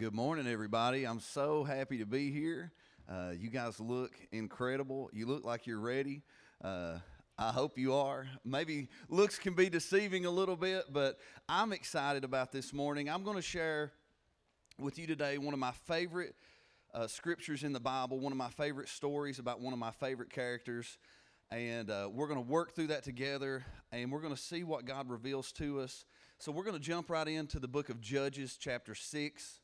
Good morning, everybody. I'm so happy to be here. Uh, you guys look incredible. You look like you're ready. Uh, I hope you are. Maybe looks can be deceiving a little bit, but I'm excited about this morning. I'm going to share with you today one of my favorite uh, scriptures in the Bible, one of my favorite stories about one of my favorite characters. And uh, we're going to work through that together and we're going to see what God reveals to us. So we're going to jump right into the book of Judges, chapter 6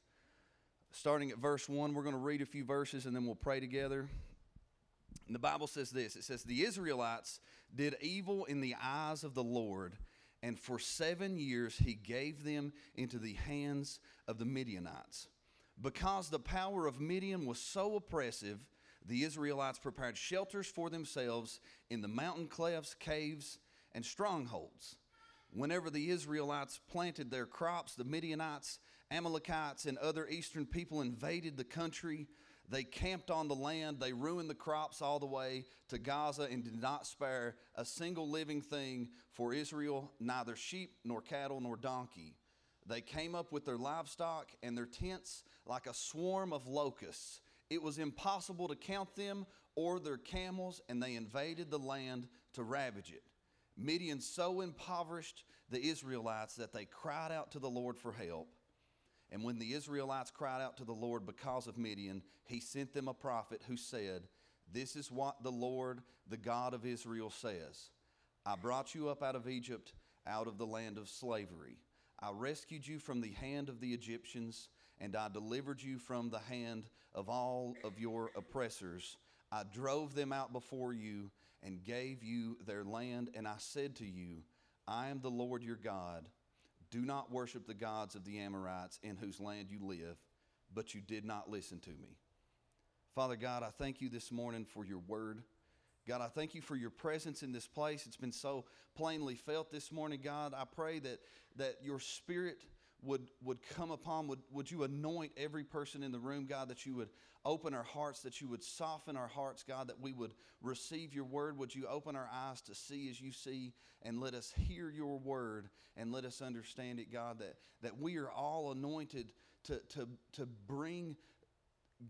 starting at verse 1. We're going to read a few verses and then we'll pray together. And the Bible says this it says, The Israelites did evil in the eyes of the Lord, and for seven years he gave them into the hands of the Midianites. Because the power of Midian was so oppressive, the Israelites prepared shelters for themselves in the mountain clefts, caves, and strongholds. Whenever the Israelites planted their crops, the Midianites Amalekites and other eastern people invaded the country. They camped on the land. They ruined the crops all the way to Gaza and did not spare a single living thing for Israel, neither sheep nor cattle nor donkey. They came up with their livestock and their tents like a swarm of locusts. It was impossible to count them or their camels, and they invaded the land to ravage it. Midian so impoverished the Israelites that they cried out to the Lord for help. And when the Israelites cried out to the Lord because of Midian, he sent them a prophet who said, This is what the Lord, the God of Israel, says I brought you up out of Egypt, out of the land of slavery. I rescued you from the hand of the Egyptians, and I delivered you from the hand of all of your oppressors. I drove them out before you and gave you their land, and I said to you, I am the Lord your God. Do not worship the gods of the Amorites in whose land you live, but you did not listen to me. Father God, I thank you this morning for your word. God, I thank you for your presence in this place. It's been so plainly felt this morning, God. I pray that, that your spirit would, would come upon, would, would you anoint every person in the room, God, that you would open our hearts, that you would soften our hearts, God, that we would receive your word. Would you open our eyes to see as you see and let us hear your word and let us understand it, God, that, that we are all anointed to, to, to bring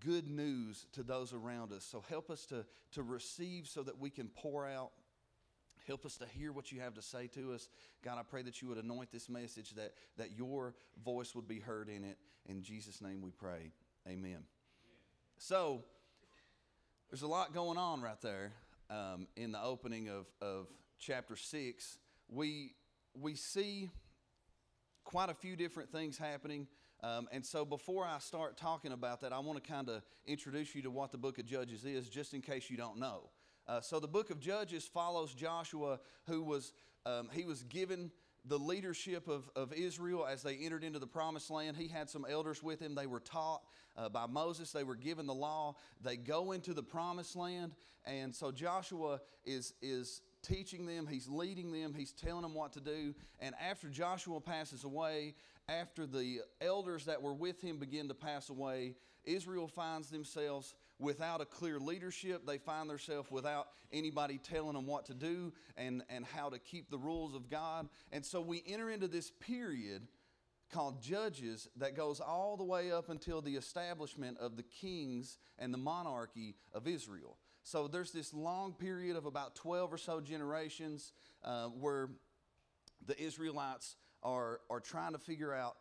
good news to those around us. So help us to, to receive so that we can pour out Help us to hear what you have to say to us. God, I pray that you would anoint this message, that, that your voice would be heard in it. In Jesus' name we pray. Amen. So, there's a lot going on right there um, in the opening of, of chapter 6. We, we see quite a few different things happening. Um, and so, before I start talking about that, I want to kind of introduce you to what the book of Judges is, just in case you don't know. Uh, so the book of Judges follows Joshua, who was um, he was given the leadership of, of Israel as they entered into the promised land. He had some elders with him. They were taught uh, by Moses. They were given the law. They go into the promised land, and so Joshua is is teaching them. He's leading them. He's telling them what to do. And after Joshua passes away, after the elders that were with him begin to pass away, Israel finds themselves without a clear leadership. They find themselves without anybody telling them what to do and, and how to keep the rules of God. And so we enter into this period called Judges that goes all the way up until the establishment of the kings and the monarchy of Israel. So there's this long period of about 12 or so generations uh, where the Israelites are, are trying to figure out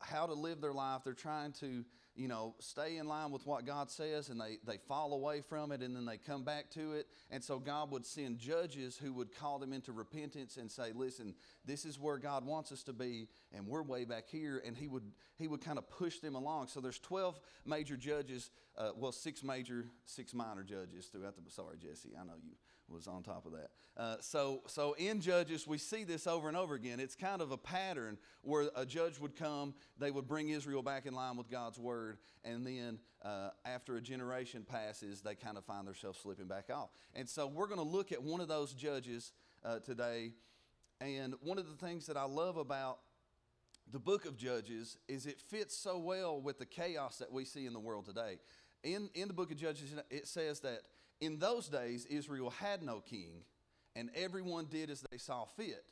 how to live their life. They're trying to you know, stay in line with what God says and they, they fall away from it and then they come back to it. And so God would send judges who would call them into repentance and say, listen, this is where God wants us to be and we're way back here. And he would, he would kind of push them along. So there's 12 major judges, uh, well, six major, six minor judges throughout the, sorry, Jesse, I know you was on top of that. Uh, so, so in Judges, we see this over and over again. It's kind of a pattern where a judge would come, they would bring Israel back in line with God's word, and then uh, after a generation passes, they kind of find themselves slipping back off. And so we're going to look at one of those judges uh, today. And one of the things that I love about the book of Judges is it fits so well with the chaos that we see in the world today. In, in the book of Judges, it says that in those days, Israel had no king, and everyone did as they saw fit.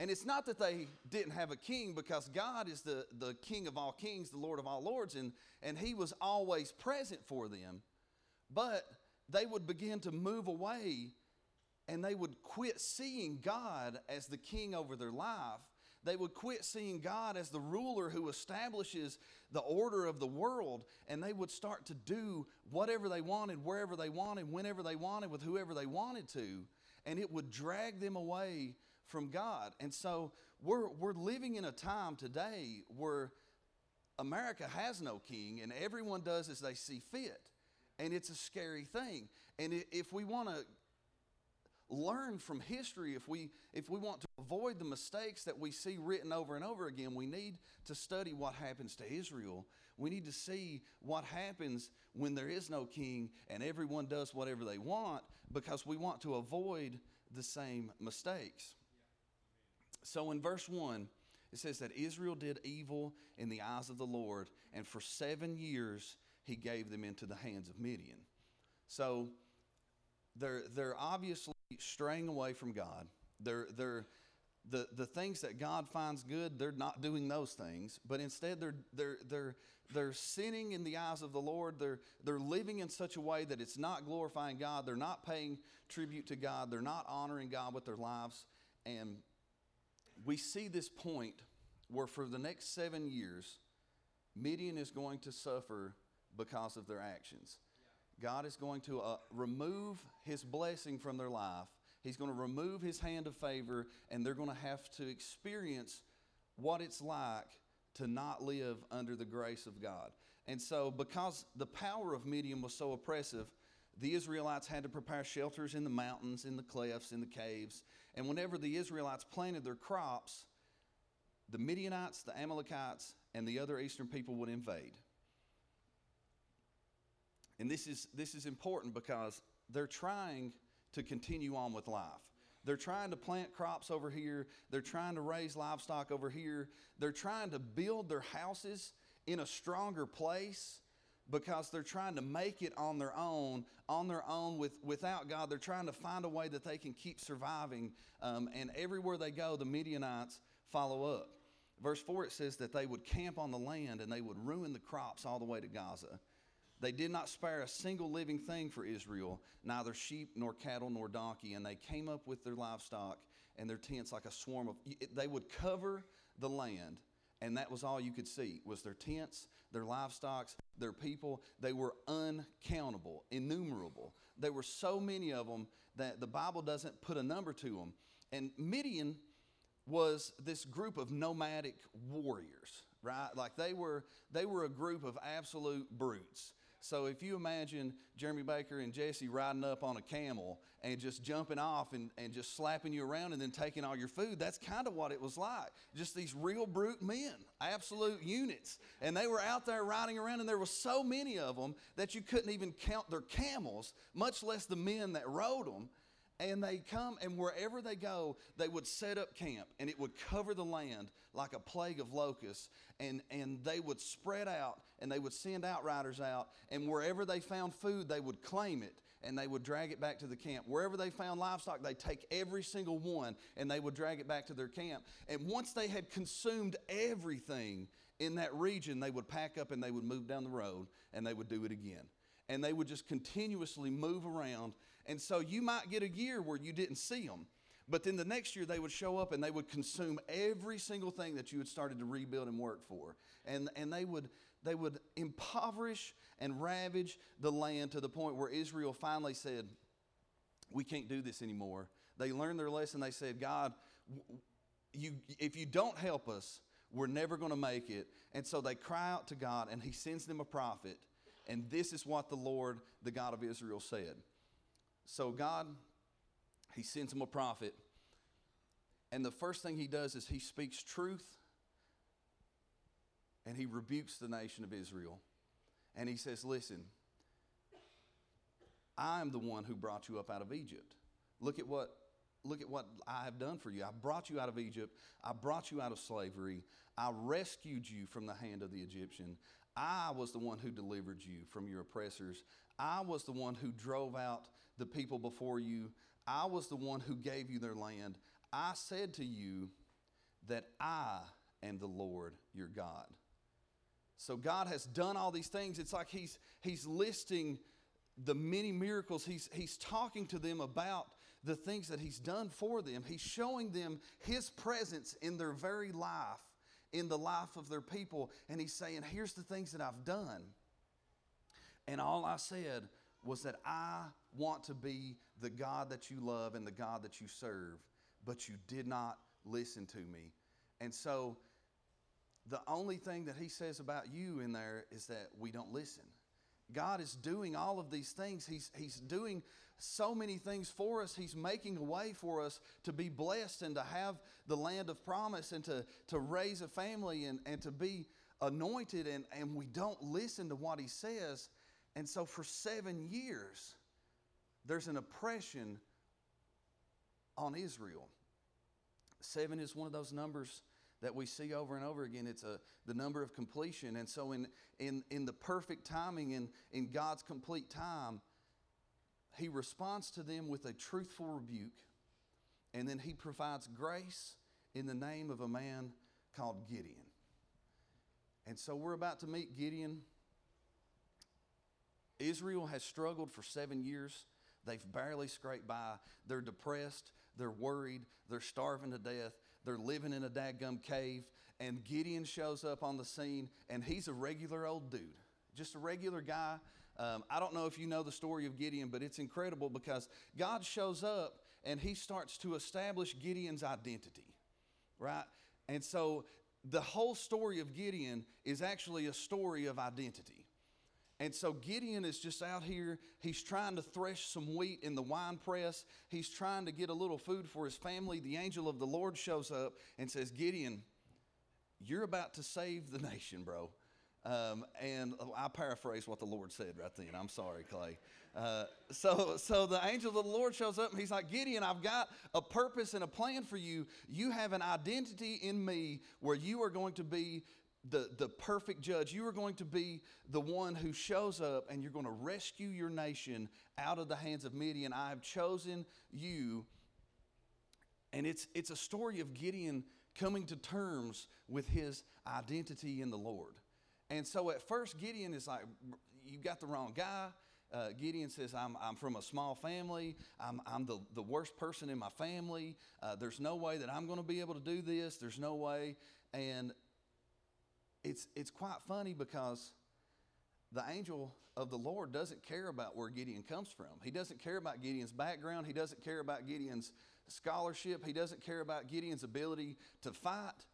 And it's not that they didn't have a king because God is the, the king of all kings, the Lord of all lords, and, and he was always present for them. But they would begin to move away and they would quit seeing God as the king over their life. They would quit seeing God as the ruler who establishes the order of the world, and they would start to do whatever they wanted, wherever they wanted, whenever they wanted, with whoever they wanted to, and it would drag them away from God. And so we're, we're living in a time today where America has no king, and everyone does as they see fit. And it's a scary thing. And if we want to learn from history. If we if we want to avoid the mistakes that we see written over and over again we need to study what happens to Israel. We need to see what happens when there is no king and everyone does whatever they want because we want to avoid the same mistakes. So in verse 1 it says that Israel did evil in the eyes of the Lord and for 7 years he gave them into the hands of Midian. So they're, they're obviously straying away from God. They're, they're, the, the things that God finds good, they're not doing those things, but instead they're, they're, they're, they're sinning in the eyes of the Lord. They're, they're living in such a way that it's not glorifying God. They're not paying tribute to God. They're not honoring God with their lives. And we see this point where for the next seven years, Midian is going to suffer because of their actions. God is going to uh, remove his blessing from their life. He's going to remove his hand of favor, and they're going to have to experience what it's like to not live under the grace of God. And so, because the power of Midian was so oppressive, the Israelites had to prepare shelters in the mountains, in the clefts, in the caves. And whenever the Israelites planted their crops, the Midianites, the Amalekites, and the other eastern people would invade. And this is, this is important because they're trying to continue on with life. They're trying to plant crops over here. They're trying to raise livestock over here. They're trying to build their houses in a stronger place because they're trying to make it on their own, on their own with, without God. They're trying to find a way that they can keep surviving. Um, and everywhere they go, the Midianites follow up. Verse 4 it says that they would camp on the land and they would ruin the crops all the way to Gaza. They did not spare a single living thing for Israel, neither sheep nor cattle nor donkey, and they came up with their livestock and their tents like a swarm of they would cover the land and that was all you could see was their tents their livestock their people. They were uncountable innumerable. There were so many of them that the bible doesn't put a number to them and midian was this group of nomadic warriors right? Like they were they were a group of absolute brutes so if you imagine Jeremy Baker and Jesse riding up on a camel and just jumping off and, and just slapping you around and then taking all your food, that's kind of what it was like. Just these real brute men, absolute units. And they were out there riding around, and there were so many of them that you couldn't even count their camels, much less the men that rode them. And they come, and wherever they go, they would set up camp, and it would cover the land like a plague of locusts. And, and they would spread out, and they would send outriders out, and wherever they found food, they would claim it, and they would drag it back to the camp. Wherever they found livestock, they'd take every single one, and they would drag it back to their camp. And once they had consumed everything in that region, they would pack up and they would move down the road, and they would do it again. And they would just continuously move around and so you might get a year where you didn't see them. But then the next year they would show up and they would consume every single thing that you had started to rebuild and work for. And, and they, would, they would impoverish and ravage the land to the point where Israel finally said, We can't do this anymore. They learned their lesson. They said, God, you, if you don't help us, we're never going to make it. And so they cry out to God and He sends them a prophet. And this is what the Lord, the God of Israel, said. So God, He sends him a prophet. And the first thing he does is he speaks truth and he rebukes the nation of Israel. And he says, Listen, I am the one who brought you up out of Egypt. Look at what look at what I have done for you. I brought you out of Egypt. I brought you out of slavery. I rescued you from the hand of the Egyptian. I was the one who delivered you from your oppressors. I was the one who drove out the people before you. I was the one who gave you their land. I said to you, that I am the Lord your God. So God has done all these things. It's like he's, he's listing the many miracles. He's, he's talking to them about the things that he's done for them. He's showing them his presence in their very life, in the life of their people. And he's saying, Here's the things that I've done. And all I said was that I want to be the God that you love and the God that you serve, but you did not listen to me. And so the only thing that he says about you in there is that we don't listen. God is doing all of these things. He's, he's doing so many things for us. He's making a way for us to be blessed and to have the land of promise and to, to raise a family and, and to be anointed. And, and we don't listen to what He says. And so for seven years, there's an oppression on Israel. Seven is one of those numbers that we see over and over again. It's a, the number of completion. And so, in, in, in the perfect timing and in, in God's complete time, He responds to them with a truthful rebuke. And then He provides grace in the name of a man called Gideon. And so, we're about to meet Gideon. Israel has struggled for seven years. They've barely scraped by. They're depressed. They're worried. They're starving to death. They're living in a dadgum cave. And Gideon shows up on the scene, and he's a regular old dude, just a regular guy. Um, I don't know if you know the story of Gideon, but it's incredible because God shows up and he starts to establish Gideon's identity, right? And so the whole story of Gideon is actually a story of identity. And so Gideon is just out here. He's trying to thresh some wheat in the wine press. He's trying to get a little food for his family. The angel of the Lord shows up and says, Gideon, you're about to save the nation, bro. Um, and I paraphrase what the Lord said right then. I'm sorry, Clay. Uh, so, so the angel of the Lord shows up and he's like, Gideon, I've got a purpose and a plan for you. You have an identity in me where you are going to be the, the perfect judge. You are going to be the one who shows up and you're going to rescue your nation out of the hands of Midian. I have chosen you. And it's, it's a story of Gideon coming to terms with his identity in the Lord. And so at first, Gideon is like, You got the wrong guy. Uh, Gideon says, I'm, I'm from a small family. I'm, I'm the, the worst person in my family. Uh, there's no way that I'm going to be able to do this. There's no way. And it's, it's quite funny because the angel of the Lord doesn't care about where Gideon comes from. He doesn't care about Gideon's background. He doesn't care about Gideon's scholarship. He doesn't care about Gideon's ability to fight.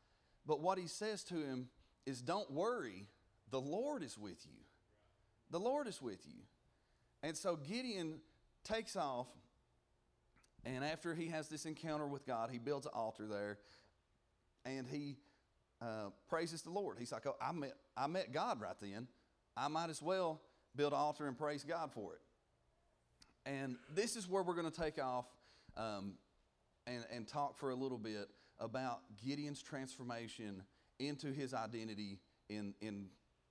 But what he says to him is, Don't worry, the Lord is with you. The Lord is with you. And so Gideon takes off, and after he has this encounter with God, he builds an altar there, and he uh, praises the Lord. He's like, oh, I met, I met God right then. I might as well build an altar and praise God for it. And this is where we're going to take off um, and, and talk for a little bit about Gideon's transformation into his identity in, in,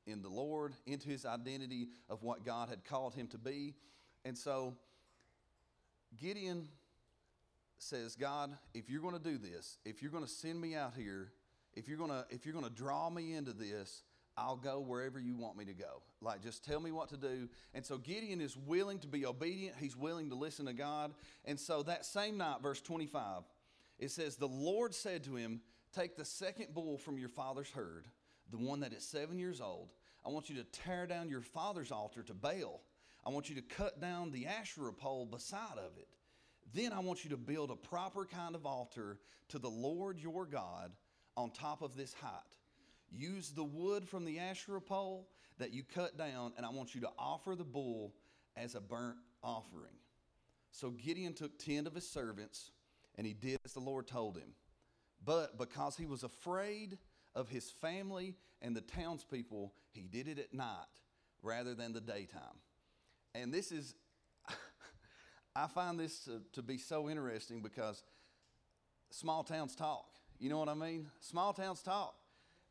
in the Lord, into his identity of what God had called him to be. And so Gideon says, God, if you're going to do this, if you're going to send me out here if you're gonna if you're gonna draw me into this i'll go wherever you want me to go. Like just tell me what to do. And so gideon is willing to be obedient. He's willing to listen to god. And so that same night verse 25 it says the lord said to him take the second bull from your father's herd the one that is seven years old. I want you to tear down your father's altar to baal. I want you to cut down the asherah pole beside of it. Then i want you to build a proper kind of altar to the lord your god on top of this height. Use the wood from the Asherah pole that you cut down, and I want you to offer the bull as a burnt offering. So Gideon took 10 of his servants, and he did as the Lord told him. But because he was afraid of his family and the townspeople, he did it at night rather than the daytime. And this is, I find this to, to be so interesting because small towns talk. You know what I mean? Small towns talk.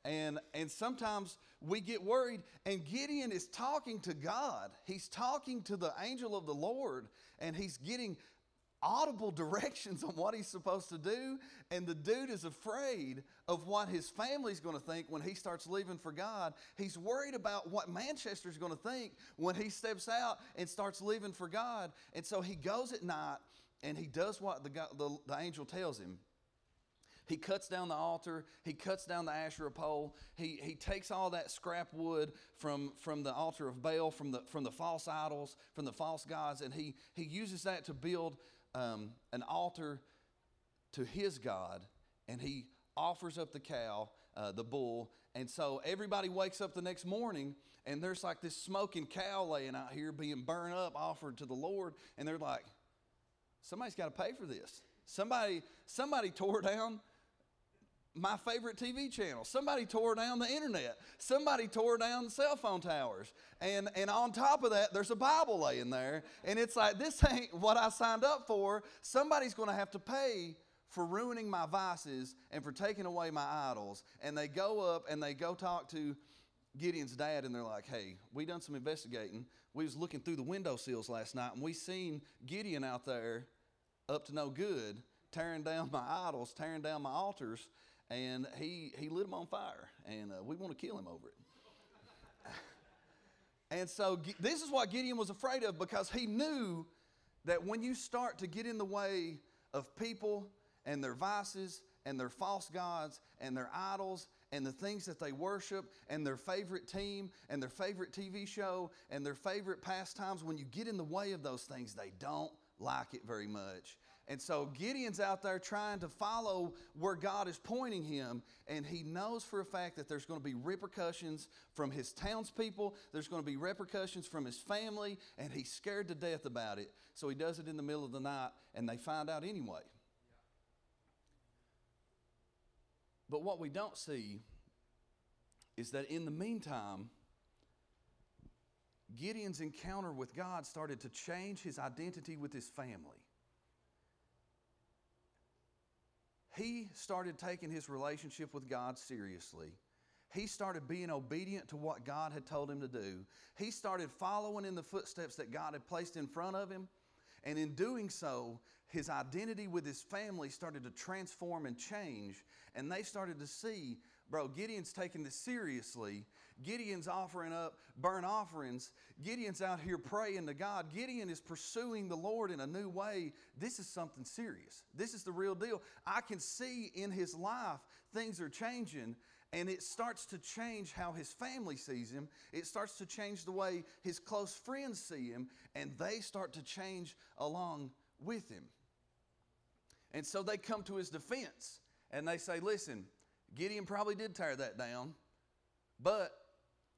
And, and sometimes we get worried, and Gideon is talking to God. He's talking to the angel of the Lord, and he's getting audible directions on what he's supposed to do. And the dude is afraid of what his family's going to think when he starts leaving for God. He's worried about what Manchester's going to think when he steps out and starts leaving for God. And so he goes at night and he does what the, the, the angel tells him. He cuts down the altar. He cuts down the Asherah pole. He, he takes all that scrap wood from, from the altar of Baal, from the, from the false idols, from the false gods, and he, he uses that to build um, an altar to his God. And he offers up the cow, uh, the bull. And so everybody wakes up the next morning and there's like this smoking cow laying out here being burned up, offered to the Lord. And they're like, somebody's got to pay for this. Somebody, somebody tore down my favorite TV channel. Somebody tore down the internet. Somebody tore down the cell phone towers. And, and on top of that, there's a Bible laying there. And it's like, this ain't what I signed up for. Somebody's going to have to pay for ruining my vices and for taking away my idols. And they go up and they go talk to Gideon's dad and they're like, hey, we done some investigating. We was looking through the window sills last night and we seen Gideon out there up to no good, tearing down my idols, tearing down my altars and he, he lit him on fire, and uh, we want to kill him over it. and so this is what Gideon was afraid of because he knew that when you start to get in the way of people and their vices and their false gods and their idols and the things that they worship and their favorite team and their favorite TV show and their favorite pastimes, when you get in the way of those things, they don't like it very much. And so Gideon's out there trying to follow where God is pointing him, and he knows for a fact that there's going to be repercussions from his townspeople, there's going to be repercussions from his family, and he's scared to death about it. So he does it in the middle of the night, and they find out anyway. But what we don't see is that in the meantime, Gideon's encounter with God started to change his identity with his family. He started taking his relationship with God seriously. He started being obedient to what God had told him to do. He started following in the footsteps that God had placed in front of him. And in doing so, his identity with his family started to transform and change. And they started to see bro, Gideon's taking this seriously. Gideon's offering up burnt offerings. Gideon's out here praying to God. Gideon is pursuing the Lord in a new way. This is something serious. This is the real deal. I can see in his life things are changing. And it starts to change how his family sees him. It starts to change the way his close friends see him. And they start to change along with him. And so they come to his defense and they say, Listen, Gideon probably did tear that down, but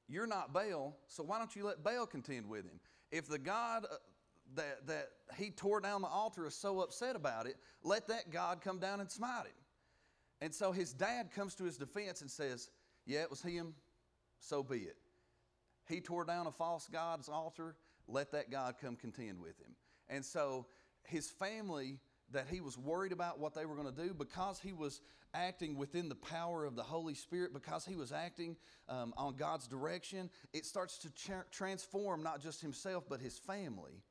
you're not Baal, so why don't you let Baal contend with him? If the God uh, that, that he tore down the altar is so upset about it, let that God come down and smite him. And so his dad comes to his defense and says, Yeah, it was him, so be it. He tore down a false God's altar, let that God come contend with him. And so his family that he was worried about what they were going to do because he was acting within the power of the Holy Spirit, because he was acting um, on God's direction, it starts to tra- transform not just himself, but his family.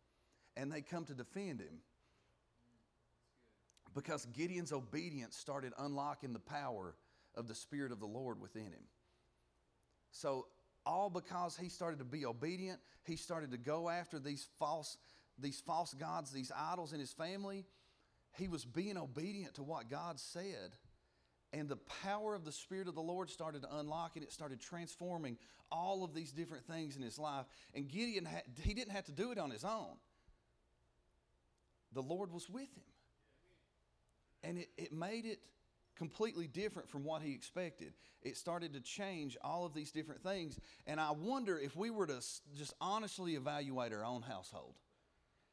And they come to defend him. Because Gideon's obedience started unlocking the power of the Spirit of the Lord within him. So, all because he started to be obedient, he started to go after these false, these false gods, these idols in his family he was being obedient to what God said. And the power of the Spirit of the Lord started to unlock and it started transforming all of these different things in his life. And Gideon, he didn't have to do it on his own, the Lord was with him. And it, it made it completely different from what he expected. It started to change all of these different things. And I wonder if we were to just honestly evaluate our own household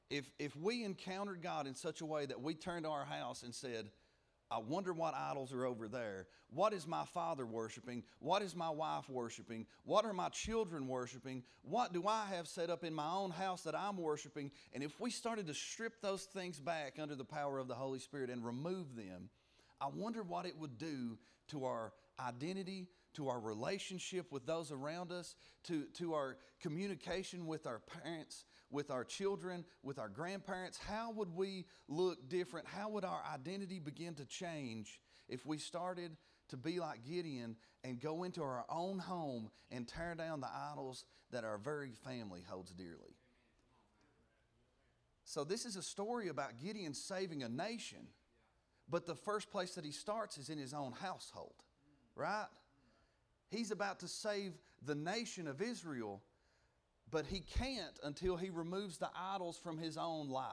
if, if we encountered God in such a way that we turned to our house and said, I wonder what idols are over there. What is my father worshiping? What is my wife worshiping? What are my children worshiping? What do I have set up in my own house that I'm worshiping? And if we started to strip those things back under the power of the Holy Spirit and remove them, I wonder what it would do to our identity, to our relationship with those around us, to, to our communication with our parents, with our children, with our grandparents? How would we look different? How would our identity begin to change if we started to be like Gideon and go into our own home and tear down the idols that our very family holds dearly? So, this is a story about Gideon saving a nation, but the first place that he starts is in his own household, right? He's about to save the nation of Israel, but he can't until he removes the idols from his own life.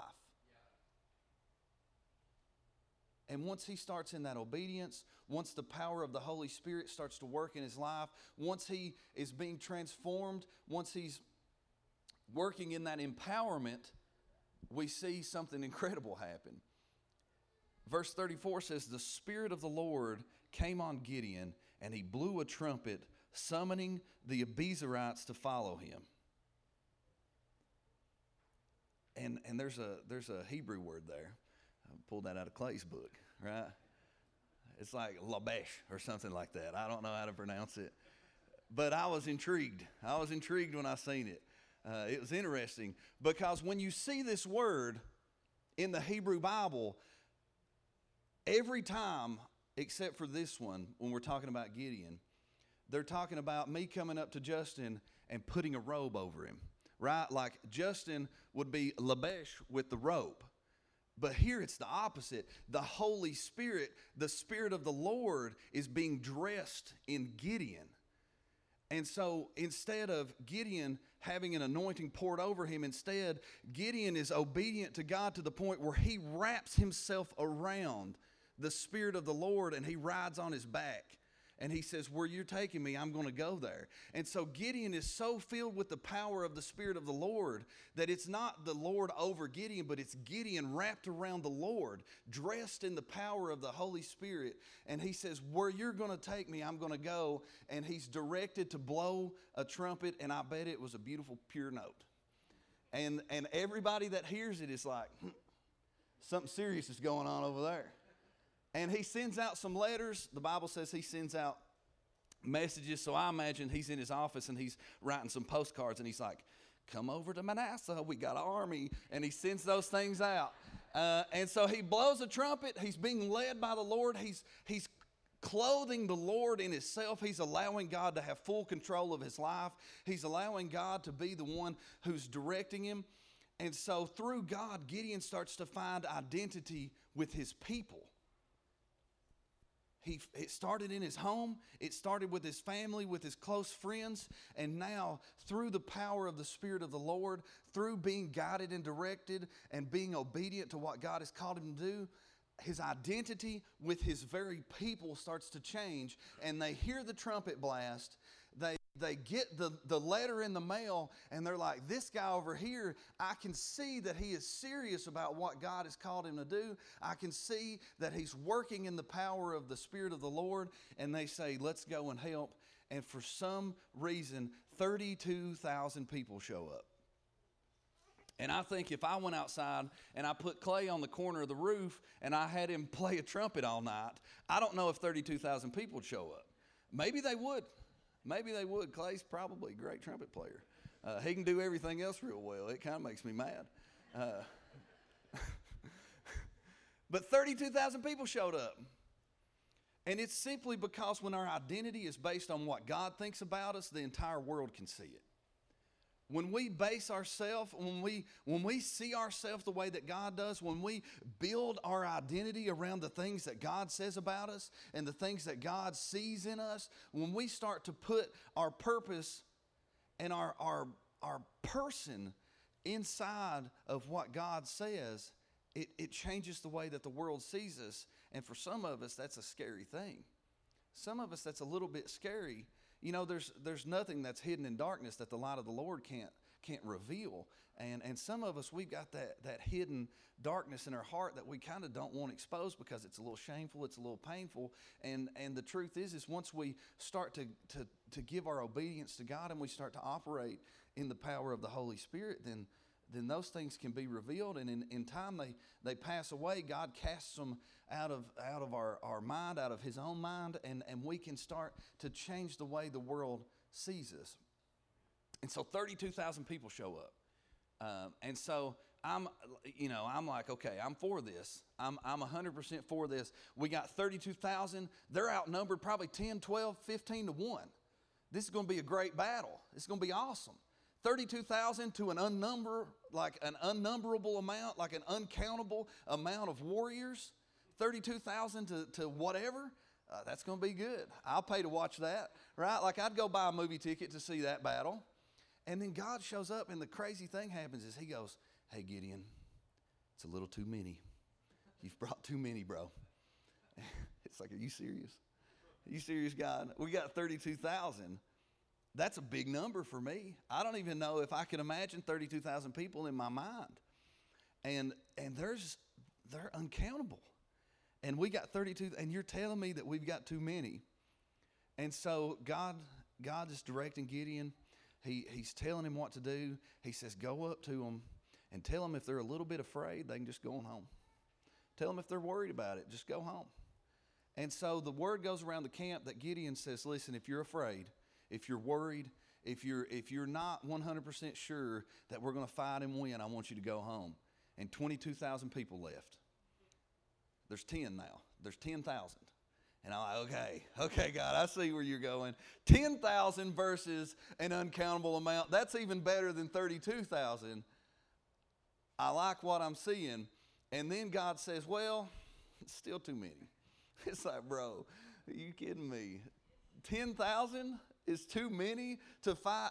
And once he starts in that obedience, once the power of the Holy Spirit starts to work in his life, once he is being transformed, once he's working in that empowerment, we see something incredible happen. Verse 34 says, The Spirit of the Lord came on Gideon, and he blew a trumpet, summoning the Abiezrites to follow him. And, and there's, a, there's a Hebrew word there. I pulled that out of Clay's book, right? It's like Labesh or something like that. I don't know how to pronounce it. But I was intrigued. I was intrigued when I seen it. Uh, it was interesting because when you see this word in the Hebrew Bible, every time except for this one, when we're talking about Gideon, they're talking about me coming up to Justin and putting a robe over him, right? Like Justin would be Labesh with the robe. But here it's the opposite. The Holy Spirit, the Spirit of the Lord, is being dressed in Gideon. And so instead of Gideon having an anointing poured over him, instead, Gideon is obedient to God to the point where he wraps himself around the Spirit of the Lord and he rides on his back. And he says, Where you're taking me, I'm going to go there. And so Gideon is so filled with the power of the Spirit of the Lord that it's not the Lord over Gideon, but it's Gideon wrapped around the Lord, dressed in the power of the Holy Spirit. And he says, Where you're going to take me, I'm going to go. And he's directed to blow a trumpet, and I bet it was a beautiful, pure note. And, and everybody that hears it is like, hmm, Something serious is going on over there. And he sends out some letters. The Bible says he sends out messages. So I imagine he's in his office and he's writing some postcards and he's like, Come over to Manasseh. We got an army. And he sends those things out. Uh, and so he blows a trumpet. He's being led by the Lord. He's, he's clothing the Lord in himself. He's allowing God to have full control of his life. He's allowing God to be the one who's directing him. And so through God, Gideon starts to find identity with his people. He, it started in his home, it started with his family, with his close friends, and now through the power of the Spirit of the Lord, through being guided and directed and being obedient to what God has called him to do, his identity with his very people starts to change, and they hear the trumpet blast, they, get the, the letter in the mail and they're like, This guy over here, I can see that he is serious about what God has called him to do. I can see that he's working in the power of the Spirit of the Lord. And they say, Let's go and help. And for some reason, 32,000 people show up. And I think if I went outside and I put Clay on the corner of the roof and I had him play a trumpet all night, I don't know if 32,000 people would show up. Maybe they would. Maybe they would. Clay's probably a great trumpet player. Uh, he can do everything else real well. It kind of makes me mad. Uh, but 32,000 people showed up. And it's simply because when our identity is based on what God thinks about us, the entire world can see it. When we base ourselves, when we when we see ourselves the way that God does, when we build our identity around the things that God says about us and the things that God sees in us, when we start to put our purpose and our our our person inside of what God says, it, it changes the way that the world sees us. And for some of us, that's a scary thing. Some of us, that's a little bit scary you know, there's, there's nothing that's hidden in darkness that the light of the Lord can't, can't reveal. And, and some of us, we've got that, that hidden darkness in our heart that we kind of don't want exposed because it's a little shameful, it's a little painful. And, and the truth is, is once we start to, to, to give our obedience to God and we start to operate in the power of the Holy Spirit, then, then those things can be revealed. And in, in time they, they pass away. God casts them out of, out of our, our mind, out of His own mind, and, and we can start to change the way the world sees us. And so 32,000 people show up. Um, and so I'm, you know, I'm like, okay, I'm for this. I'm, I'm 100% for this. We got 32,000. They're outnumbered probably 10, 12, 15 to 1. This is going to be a great battle. It's going to be awesome. 32,000 to an unnumber, like an unnumberable amount, like an uncountable amount of warriors. 32,000 to, to whatever. Uh, that's going to be good. I'll pay to watch that, right? Like I'd go buy a movie ticket to see that battle. And then God shows up, and the crazy thing happens is He goes, Hey, Gideon, it's a little too many. You've brought too many, bro. it's like, Are you serious? Are you serious, God? We got 32,000. That's a big number for me. I don't even know if I can imagine 32,000 people in my mind. And, and there's, they're uncountable. And we got 32, and you're telling me that we've got too many. And so God, God is directing Gideon he, he's telling him what to do. He says, Go up to them and tell them if they're a little bit afraid, they can just go on home. Tell them if they're worried about it, just go home. And so the word goes around the camp that Gideon says, Listen, if you're afraid, if you're worried, if you're, if you're not 100% sure that we're going to fight and win, I want you to go home. And 22,000 people left. There's 10 now. There's 10,000. And I'm like, okay, okay, God, I see where you're going. 10,000 versus an uncountable amount. That's even better than 32,000. I like what I'm seeing. And then God says, well, it's still too many. It's like, bro, are you kidding me? 10,000 is too many to fight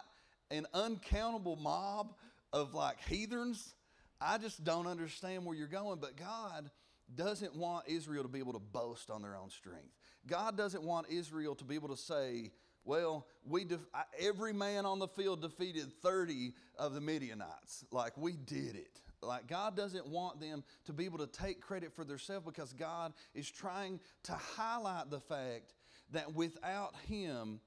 an uncountable mob of like heathens? I just don't understand where you're going. But God doesn't want Israel to be able to boast on their own strength. God doesn't want Israel to be able to say, well, we def- every man on the field defeated 30 of the Midianites. Like we did it. Like God doesn't want them to be able to take credit for themselves because God is trying to highlight the fact that without Him,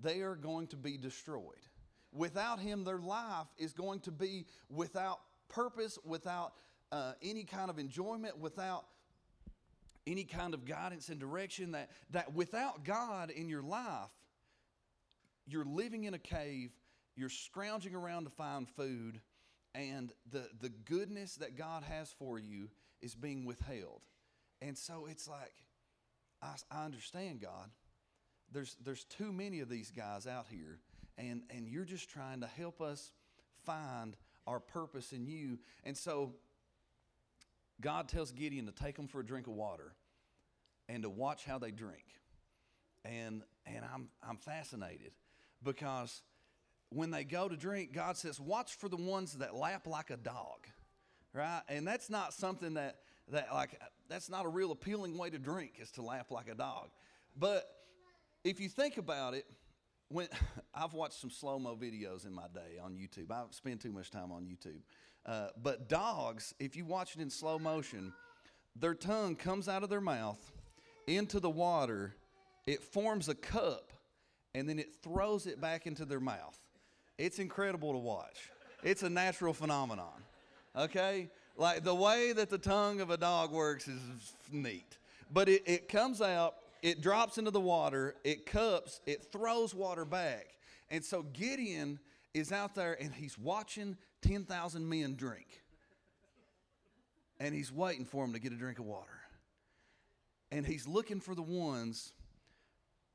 they are going to be destroyed. Without Him, their life is going to be without purpose, without uh, any kind of enjoyment, without any kind of guidance and direction, that, that without God in your life, you're living in a cave, you're scrounging around to find food, and the, the goodness that God has for you is being withheld. And so it's like, I, I understand, God. There's, there's too many of these guys out here, and, and you're just trying to help us find our purpose in you. And so God tells Gideon to take them for a drink of water and to watch how they drink. And, and I'm, I'm fascinated because when they go to drink, God says, watch for the ones that lap like a dog, right? And that's not something that, that like, that's not a real appealing way to drink is to lap like a dog. But if you think about it, when I've watched some slow mo videos in my day on YouTube, I spend too much time on YouTube. Uh, but dogs, if you watch it in slow motion, their tongue comes out of their mouth into the water, it forms a cup, and then it throws it back into their mouth. It's incredible to watch. It's a natural phenomenon. Okay? Like the way that the tongue of a dog works is neat. But it, it comes out, it drops into the water, it cups, it throws water back. And so Gideon is out there and he's watching 10,000 men drink. And he's waiting for them to get a drink of water. And he's looking for the ones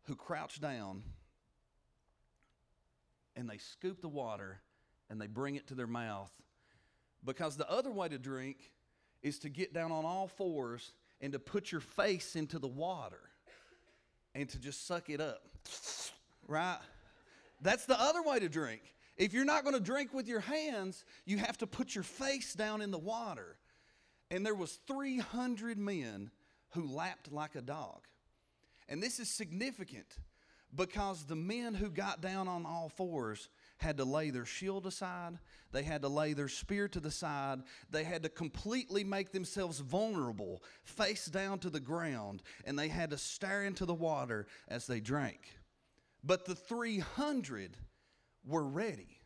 who crouch down and they scoop the water and they bring it to their mouth. Because the other way to drink is to get down on all fours and to put your face into the water and to just suck it up. Right? That's the other way to drink. If you're not going to drink with your hands, you have to put your face down in the water. And there was 300 men who lapped like a dog. And this is significant because the men who got down on all fours had to lay their shield aside, they had to lay their spear to the side, they had to completely make themselves vulnerable, face down to the ground, and they had to stare into the water as they drank. But the 300 were ready.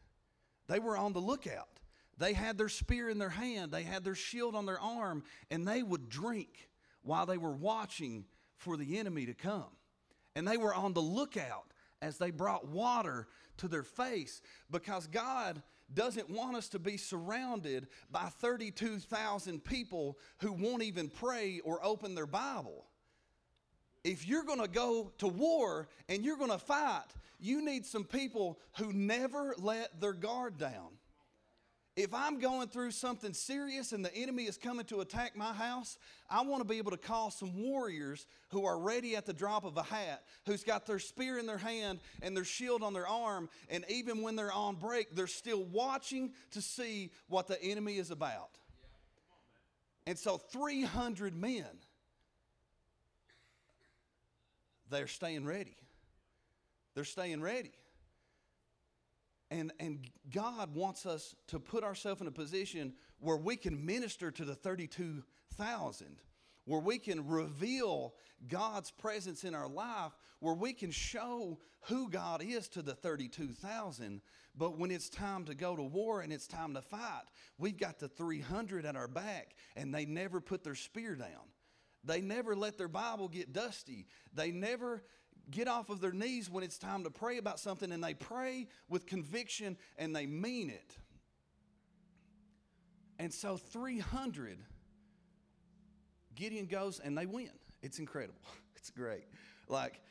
They were on the lookout. They had their spear in their hand, they had their shield on their arm, and they would drink while they were watching for the enemy to come. And they were on the lookout as they brought water to their face because God doesn't want us to be surrounded by 32,000 people who won't even pray or open their Bible. If you're going to go to war and you're going to fight, you need some people who never let their guard down. If I'm going through something serious and the enemy is coming to attack my house, I want to be able to call some warriors who are ready at the drop of a hat, who's got their spear in their hand and their shield on their arm, and even when they're on break, they're still watching to see what the enemy is about. And so 300 men, they're staying ready. They're staying ready. And, and God wants us to put ourselves in a position where we can minister to the 32,000, where we can reveal God's presence in our life, where we can show who God is to the 32,000. But when it's time to go to war and it's time to fight, we've got the 300 at our back, and they never put their spear down. They never let their Bible get dusty. They never get off of their knees when it's time to pray about something and they pray with conviction and they mean it. And so 300, Gideon goes and they win. It's incredible. It's great. Like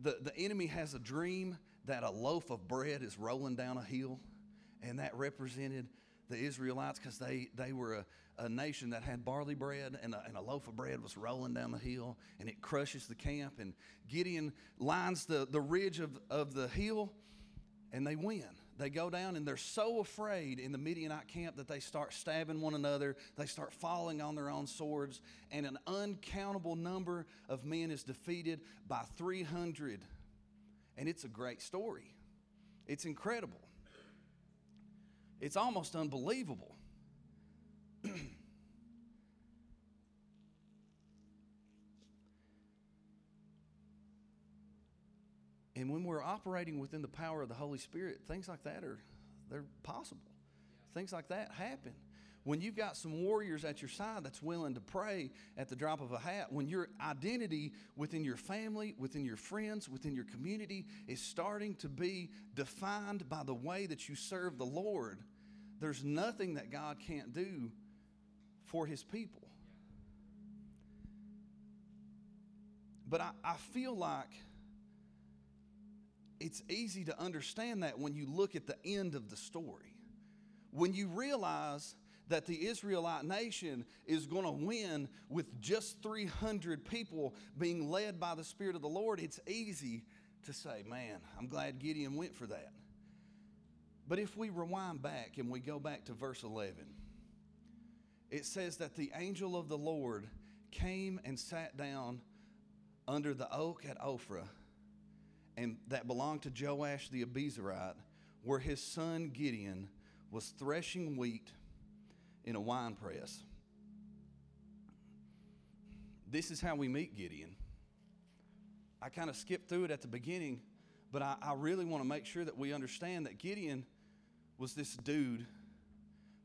the, the enemy has a dream that a loaf of bread is rolling down a hill, and that represented the Israelites because they, they were a, a nation that had barley bread and a, and a loaf of bread was rolling down the hill and it crushes the camp. And Gideon lines the, the ridge of, of the hill and they win. They go down and they're so afraid in the Midianite camp that they start stabbing one another. They start falling on their own swords, and an uncountable number of men is defeated by 300. And it's a great story. It's incredible. It's almost unbelievable. and when we're operating within the power of the Holy Spirit, things like that are they're possible. Things like that happen. When you've got some warriors at your side that's willing to pray at the drop of a hat, when your identity within your family, within your friends, within your community is starting to be defined by the way that you serve the Lord, there's nothing that God can't do for his people. But I, I feel like it's easy to understand that when you look at the end of the story. When you realize that the Israelite nation is going to win with just 300 people being led by the Spirit of the Lord, it's easy to say, man, I'm glad Gideon went for that. But if we rewind back and we go back to verse 11, it says that the angel of the Lord came and sat down under the oak at Ophrah, and that belonged to Joash the Abiezrite, where his son Gideon was threshing wheat in a wine press. This is how we meet Gideon. I kind of skipped through it at the beginning, but I, I really want to make sure that we understand that Gideon was this dude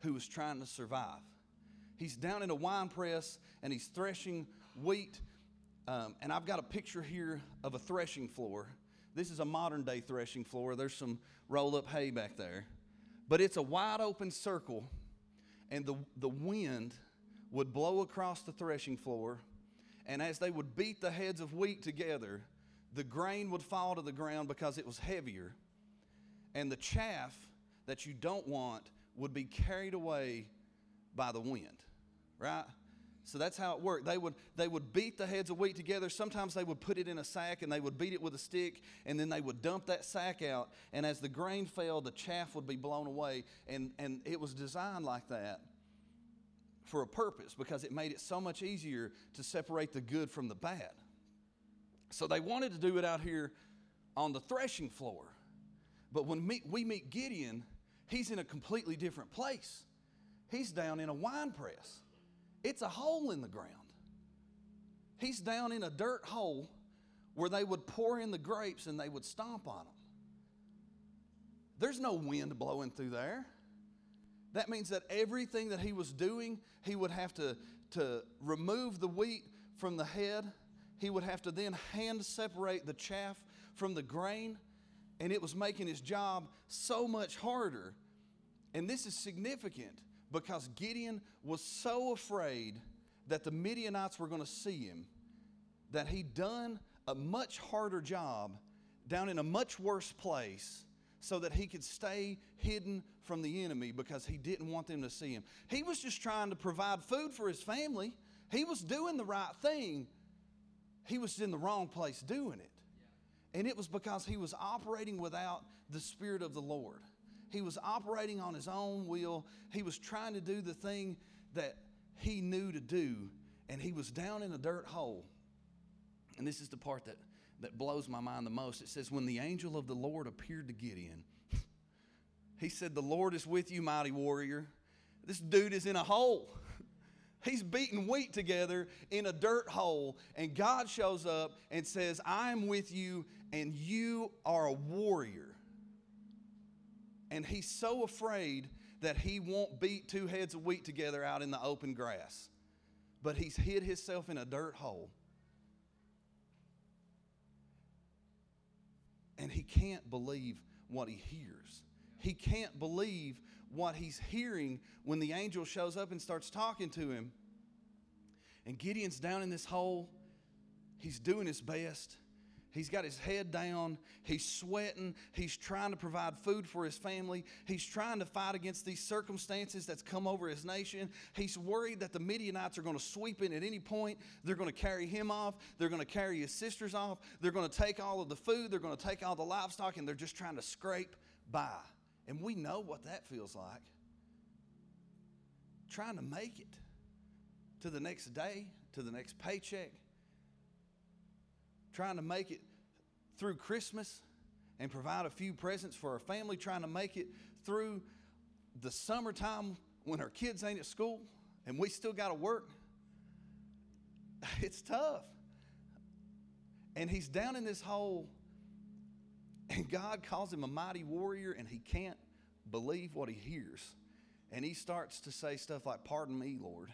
who was trying to survive. He's down in a wine press and he's threshing wheat. Um, and I've got a picture here of a threshing floor. This is a modern day threshing floor. There's some roll up hay back there. But it's a wide open circle, and the, the wind would blow across the threshing floor. And as they would beat the heads of wheat together, the grain would fall to the ground because it was heavier. And the chaff that you don't want would be carried away by the wind, right? So that's how it worked. They would, they would beat the heads of wheat together. Sometimes they would put it in a sack and they would beat it with a stick, and then they would dump that sack out. And as the grain fell, the chaff would be blown away. And, and it was designed like that for a purpose because it made it so much easier to separate the good from the bad. So they wanted to do it out here on the threshing floor. But when we meet Gideon, he's in a completely different place. He's down in a wine press, it's a hole in the ground. He's down in a dirt hole where they would pour in the grapes and they would stomp on them. There's no wind blowing through there. That means that everything that he was doing, he would have to, to remove the wheat from the head. He would have to then hand separate the chaff from the grain. And it was making his job so much harder. And this is significant because Gideon was so afraid that the Midianites were going to see him that he done a much harder job down in a much worse place so that he could stay hidden from the enemy because he didn't want them to see him. He was just trying to provide food for his family. He was doing the right thing. He was in the wrong place doing it. And it was because he was operating without the Spirit of the Lord. He was operating on his own will. He was trying to do the thing that he knew to do, and he was down in a dirt hole. And this is the part that, that blows my mind the most. It says, When the angel of the Lord appeared to Gideon, he said, The Lord is with you, mighty warrior. This dude is in a hole. He's beating wheat together in a dirt hole, and God shows up and says, I'm with you, and you are a warrior. And he's so afraid that he won't beat two heads of wheat together out in the open grass. But he's hid himself in a dirt hole. And he can't believe what he hears. He can't believe what he's hearing when the angel shows up and starts talking to him. And Gideon's down in this hole. He's doing his best. He's got his head down. He's sweating. He's trying to provide food for his family. He's trying to fight against these circumstances that's come over his nation. He's worried that the Midianites are going to sweep in at any point. They're going to carry him off. They're going to carry his sisters off. They're going to take all of the food. They're going to take all the livestock, and they're just trying to scrape by. And we know what that feels like. Trying to make it to the next day, to the next paycheck, trying to make it through Christmas and provide a few presents for our family, trying to make it through the summertime when our kids ain't at school and we still got to work. It's tough. And he's down in this hole, and God calls him a mighty warrior, and he can't believe what he hears. And he starts to say stuff like, Pardon me, Lord,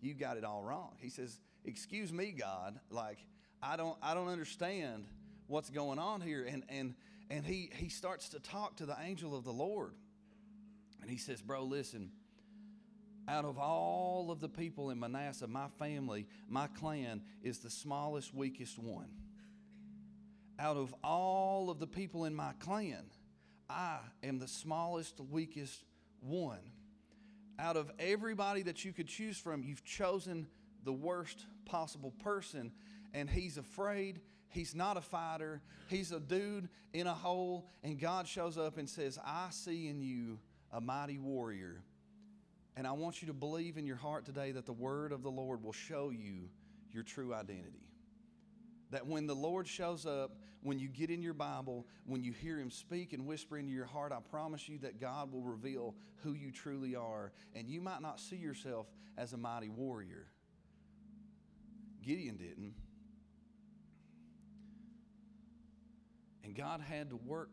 you got it all wrong. He says, Excuse me, God, like, I don't, I don't understand what's going on here. And, and, and he, he starts to talk to the angel of the Lord. And he says, Bro, listen, out of all of the people in Manasseh, my family, my clan is the smallest, weakest one. Out of all of the people in my clan, I am the smallest, weakest one. Out of everybody that you could choose from, you've chosen the worst possible person and he's afraid. He's not a fighter. He's a dude in a hole. And God shows up and says, I see in you a mighty warrior. And I want you to believe in your heart today that the word of the Lord will show you your true identity. That when the Lord shows up, when you get in your Bible, when you hear Him speak and whisper into your heart, I promise you that God will reveal who you truly are. And you might not see yourself as a mighty warrior. Gideon didn't. And God had to work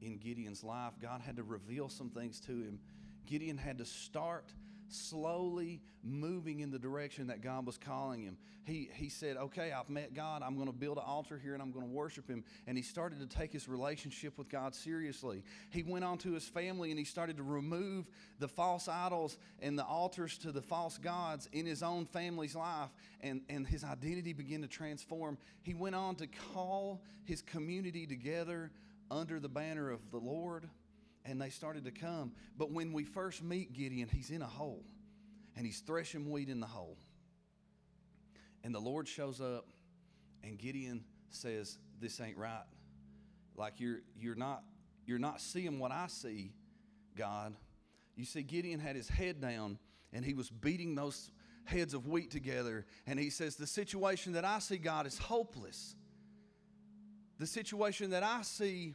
in Gideon's life. God had to reveal some things to him. Gideon had to start slowly moving in the direction that God was calling him. He, he said, Okay, I've met God. I'm going to build an altar here and I'm going to worship him. And he started to take his relationship with God seriously. He went on to his family and he started to remove the false idols and the altars to the false gods in his own family's life. And, and his identity began to transform. He went on to call his community together under the banner of the Lord and they started to come. But when we first meet Gideon, he's in a hole and he's threshing wheat in the hole. And the Lord shows up and Gideon says, This ain't right. Like you're you're not you're not seeing what I see, God. You see, Gideon had his head down and he was beating those heads of wheat together. And he says, The situation that I see, God, is hopeless. The situation that I see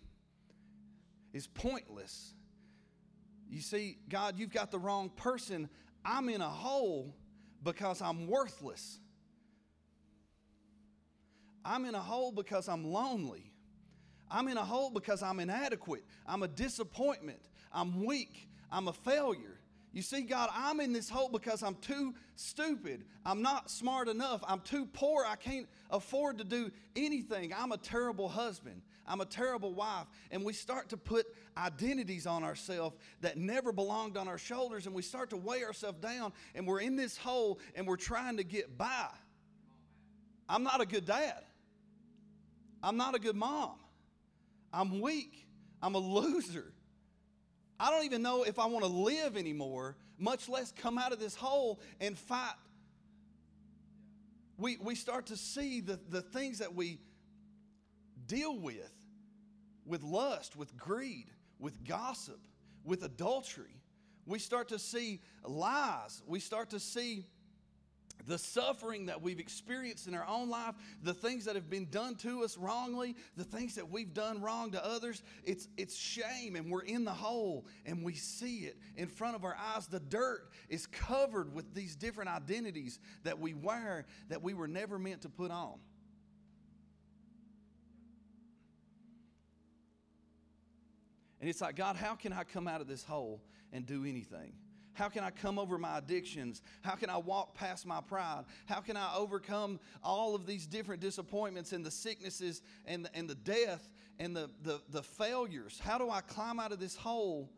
is pointless. You see, God, you've got the wrong person. I'm in a hole because I'm worthless. I'm in a hole because I'm lonely. I'm in a hole because I'm inadequate. I'm a disappointment. I'm weak. I'm a failure. You see, God, I'm in this hole because I'm too stupid. I'm not smart enough. I'm too poor. I can't afford to do anything. I'm a terrible husband. I'm a terrible wife. And we start to put identities on ourselves that never belonged on our shoulders, and we start to weigh ourselves down, and we're in this hole and we're trying to get by. I'm not a good dad. I'm not a good mom. I'm weak. I'm a loser. I don't even know if I want to live anymore, much less come out of this hole and fight. We, we start to see the, the things that we deal with with lust, with greed, with gossip, with adultery. We start to see lies. We start to see the suffering that we've experienced in our own life, the things that have been done to us wrongly, the things that we've done wrong to others, it's, it's shame and we're in the hole and we see it in front of our eyes. The dirt is covered with these different identities that we wear that we were never meant to put on. And it's like, God, how can I come out of this hole and do anything? How can I come over my addictions? How can I walk past my pride? How can I overcome all of these different disappointments and the sicknesses and the, and the death and the, the, the failures? How do I climb out of this hole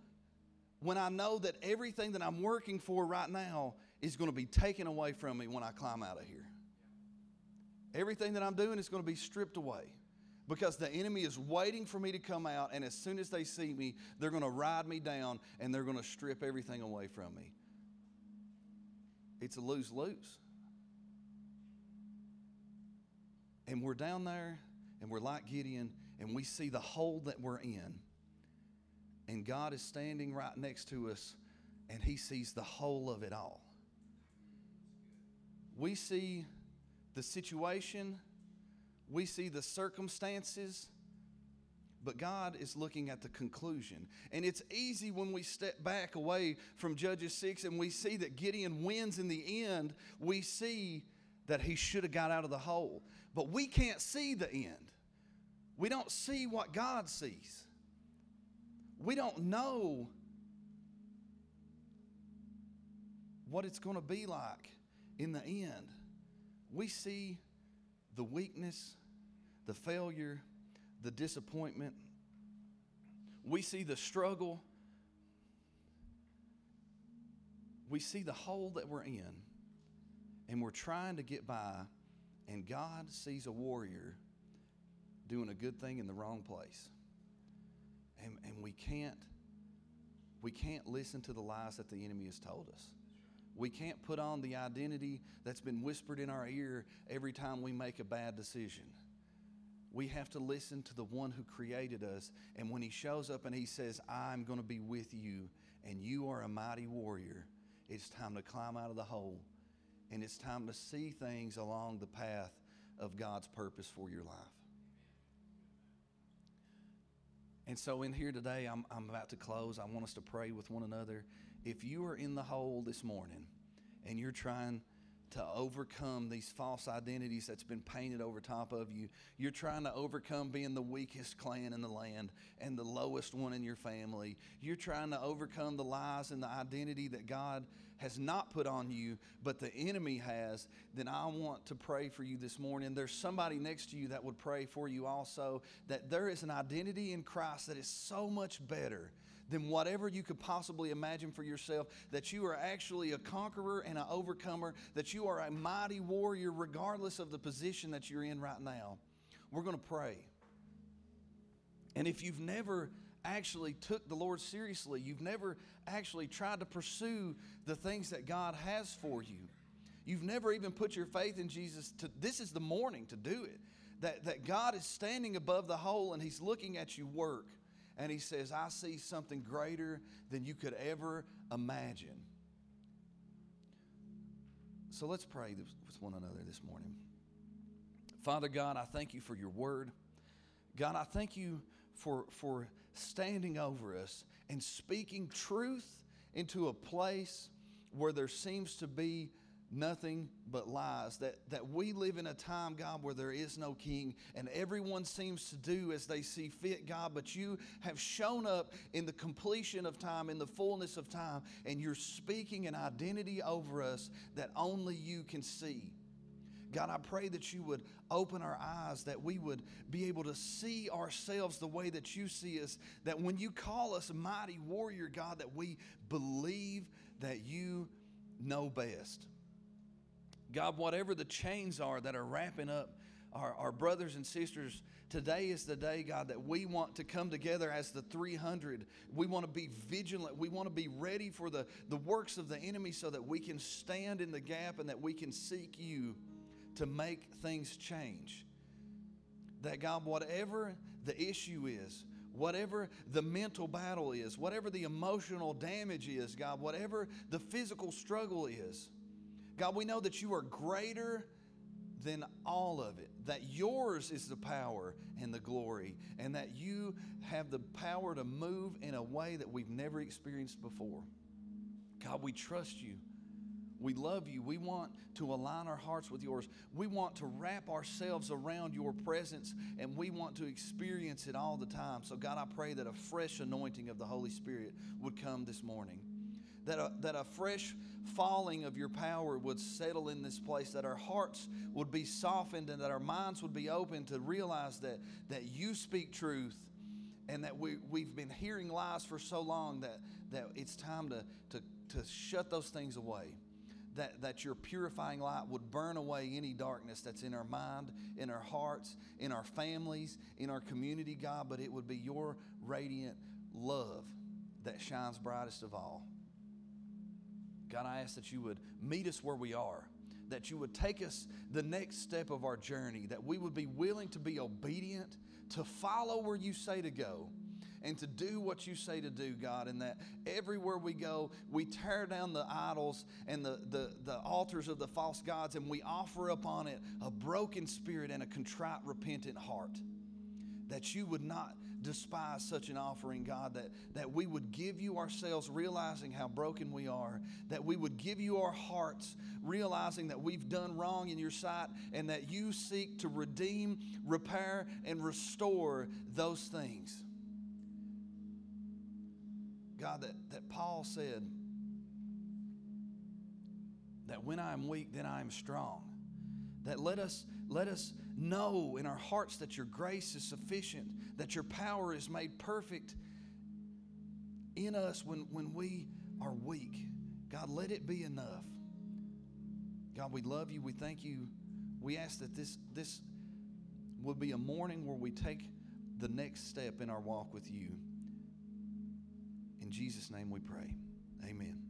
when I know that everything that I'm working for right now is going to be taken away from me when I climb out of here? Everything that I'm doing is going to be stripped away because the enemy is waiting for me to come out, and as soon as they see me, they're going to ride me down and they're going to strip everything away from me. It's a lose lose. And we're down there, and we're like Gideon, and we see the hole that we're in. And God is standing right next to us, and He sees the whole of it all. We see the situation we see the circumstances, but God is looking at the conclusion. And it's easy when we step back away from Judges 6 and we see that Gideon wins in the end, we see that he should have got out of the hole. But we can't see the end. We don't see what God sees. We don't know what it's going to be like in the end. We see the weakness, the failure, the disappointment. We see the struggle. We see the hole that we're in, and we're trying to get by, and God sees a warrior doing a good thing in the wrong place. And, and we can't we can't listen to the lies that the enemy has told us. We can't put on the identity that's been whispered in our ear every time we make a bad decision. We have to listen to the one who created us. And when he shows up and he says, I'm going to be with you, and you are a mighty warrior, it's time to climb out of the hole. And it's time to see things along the path of God's purpose for your life. And so, in here today, I'm, I'm about to close. I want us to pray with one another if you are in the hole this morning and you're trying to overcome these false identities that's been painted over top of you. You're trying to overcome being the weakest clan in the land and the lowest one in your family. You're trying to overcome the lies and the identity that God has not put on you, but the enemy has. Then I want to pray for you this morning. There's somebody next to you that would pray for you also, that there is an identity in Christ that is so much better than whatever you could possibly imagine for yourself, that you are actually a conqueror and an overcomer, that you are a mighty warrior regardless of the position that you're in right now. We're going to pray. And if you've never actually took the Lord seriously, you've never actually tried to pursue the things that God has for you, you've never even put your faith in Jesus, to, this is the morning to do it. That, that God is standing above the hole and He's looking at you work and he says, I see something greater than you could ever imagine. So let's pray with one another this morning. Father God, I thank you for your word. God, I thank you for, for standing over us and speaking truth into a place where there seems to be nothing but lies. That, that we live in a time, God, where there is no king and everyone seems to do as they see fit, God, but you have shown up in the completion of time, in the fullness of time, and you're speaking an identity over us that only you can see. God, I pray that you would open our eyes, that we would be able to see ourselves the way that you see us, that when you call us mighty warrior, God, that we believe that you know best. God, whatever the chains are that are wrapping up our, our brothers and sisters, today is the day, God, that we want to come together as the 300. We want to be vigilant. We want to be ready for the, the works of the enemy so that we can stand in the gap and that we can seek you to make things change. That, God, whatever the issue is, whatever the mental battle is, whatever the emotional damage is, God, whatever the physical struggle is, God, we know that you are greater than all of it, that yours is the power and the glory, and that you have the power to move in a way that we've never experienced before. God, we trust you. We love you. We want to align our hearts with yours. We want to wrap ourselves around your presence and we want to experience it all the time. So, God, I pray that a fresh anointing of the Holy Spirit would come this morning. That a, that a fresh falling of your power would settle in this place, that our hearts would be softened and that our minds would be open to realize that, that you speak truth and that we, we've been hearing lies for so long that, that it's time to, to, to shut those things away that, that your purifying light would burn away any darkness that's in our mind, in our hearts, in our families, in our community, God, but it would be your radiant love that shines brightest of all. God, I ask that you would meet us where we are, that you would take us the next step of our journey, that we would be willing to be obedient, to follow where you say to go and to do what you say to do, God, and that everywhere we go, we tear down the idols and the, the, the altars of the false gods, and we offer upon it a broken spirit and a contrite, repentant heart. That you would not despise such an offering, God, that, that we would give you ourselves, realizing how broken we are, that we would give you our hearts, realizing that we've done wrong in your sight, and that you seek to redeem, repair, and restore those things. God, that, that Paul said that when I am weak, then I am strong. That let us, let us know in our hearts that your grace is sufficient, that your power is made perfect in us when, when we are weak. God, let it be enough. God, we love you. We thank you. We ask that this, this would be a morning where we take the next step in our walk with you. In Jesus' name we pray. Amen.